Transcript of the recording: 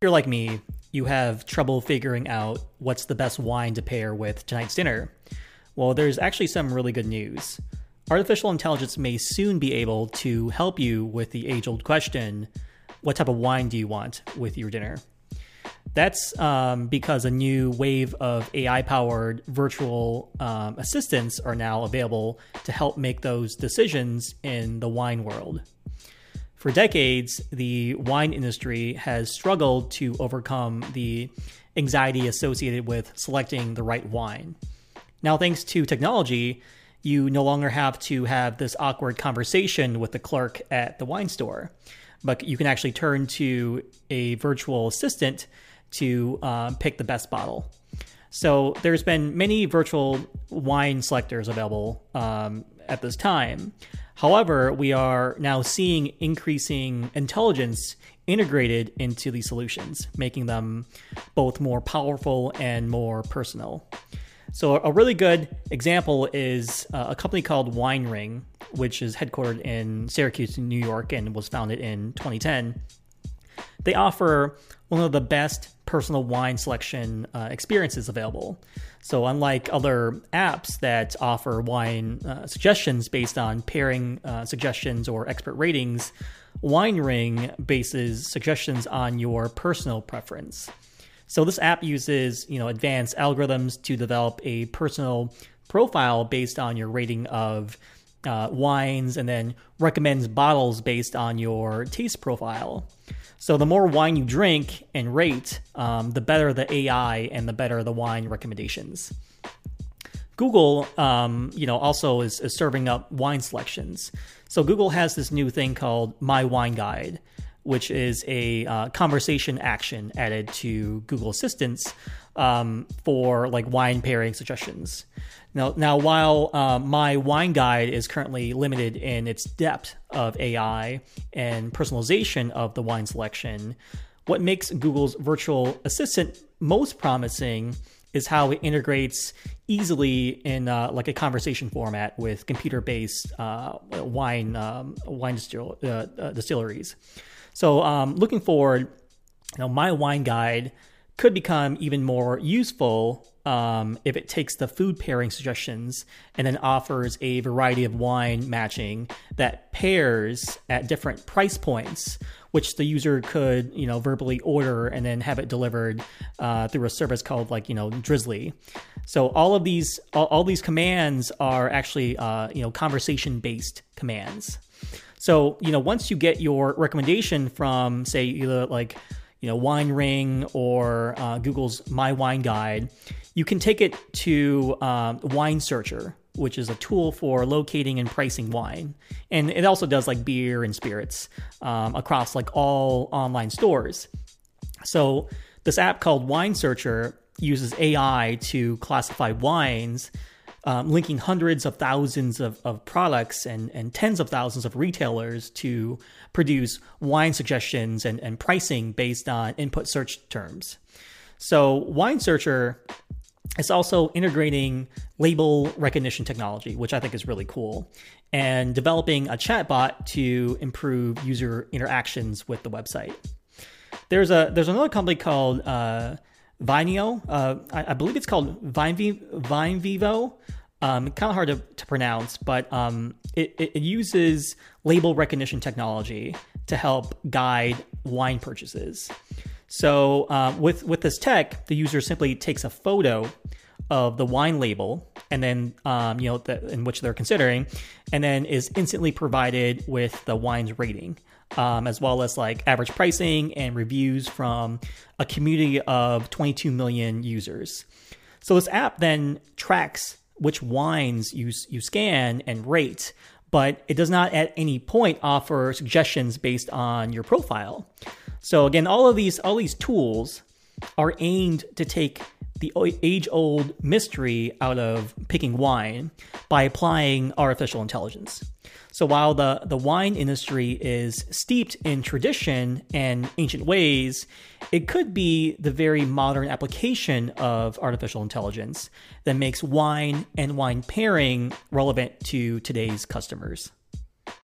you're like me, you have trouble figuring out what's the best wine to pair with tonight's dinner. Well, there's actually some really good news. Artificial intelligence may soon be able to help you with the age old question what type of wine do you want with your dinner? That's um, because a new wave of AI powered virtual um, assistants are now available to help make those decisions in the wine world. For decades, the wine industry has struggled to overcome the anxiety associated with selecting the right wine. Now, thanks to technology, you no longer have to have this awkward conversation with the clerk at the wine store, but you can actually turn to a virtual assistant to uh, pick the best bottle. So there's been many virtual wine selectors available um, at this time. However, we are now seeing increasing intelligence integrated into these solutions, making them both more powerful and more personal. So, a really good example is uh, a company called Wine Ring, which is headquartered in Syracuse, New York, and was founded in 2010. They offer one of the best personal wine selection uh, experiences available. So, unlike other apps that offer wine uh, suggestions based on pairing uh, suggestions or expert ratings, Wine Ring bases suggestions on your personal preference. So, this app uses you know advanced algorithms to develop a personal profile based on your rating of uh, wines and then recommends bottles based on your taste profile. So the more wine you drink and rate, um, the better the AI and the better the wine recommendations. Google, um, you know, also is, is serving up wine selections. So Google has this new thing called My Wine Guide, which is a uh, conversation action added to Google Assistants um, for like wine pairing suggestions. Now, now while uh, my wine guide is currently limited in its depth of AI and personalization of the wine selection, what makes Google's virtual assistant most promising is how it integrates easily in uh, like a conversation format with computer-based uh, wine um, wine distill- uh, uh, distilleries. So, um, looking forward, you know, my wine guide could become even more useful um, if it takes the food pairing suggestions and then offers a variety of wine matching that pairs at different price points, which the user could, you know, verbally order and then have it delivered uh, through a service called like, you know, Drizly. So all of these, all, all these commands are actually, uh, you know, conversation based commands. So, you know, once you get your recommendation from, say, either like you know, Wine Ring or uh, Google's My Wine Guide, you can take it to um, Wine Searcher, which is a tool for locating and pricing wine, and it also does like beer and spirits um, across like all online stores. So this app called Wine Searcher uses AI to classify wines um, linking hundreds of thousands of, of products and, and tens of thousands of retailers to produce wine suggestions and, and pricing based on input search terms. So, Wine Searcher is also integrating label recognition technology, which I think is really cool, and developing a chatbot to improve user interactions with the website. There's a there's another company called uh, Vineo. Uh, I, I, believe it's called Vine, Vine Vivo, um, kind of hard to, to pronounce, but um, it, it uses label recognition technology to help guide wine purchases. So um, with with this tech, the user simply takes a photo of the wine label and then um, you know the, in which they're considering, and then is instantly provided with the wine's rating, um, as well as like average pricing and reviews from a community of 22 million users. So this app then tracks which wines you you scan and rate, but it does not at any point offer suggestions based on your profile. So again, all of these all these tools are aimed to take the age old mystery out of picking wine by applying artificial intelligence. So while the, the wine industry is steeped in tradition and ancient ways, it could be the very modern application of artificial intelligence that makes wine and wine pairing relevant to today's customers.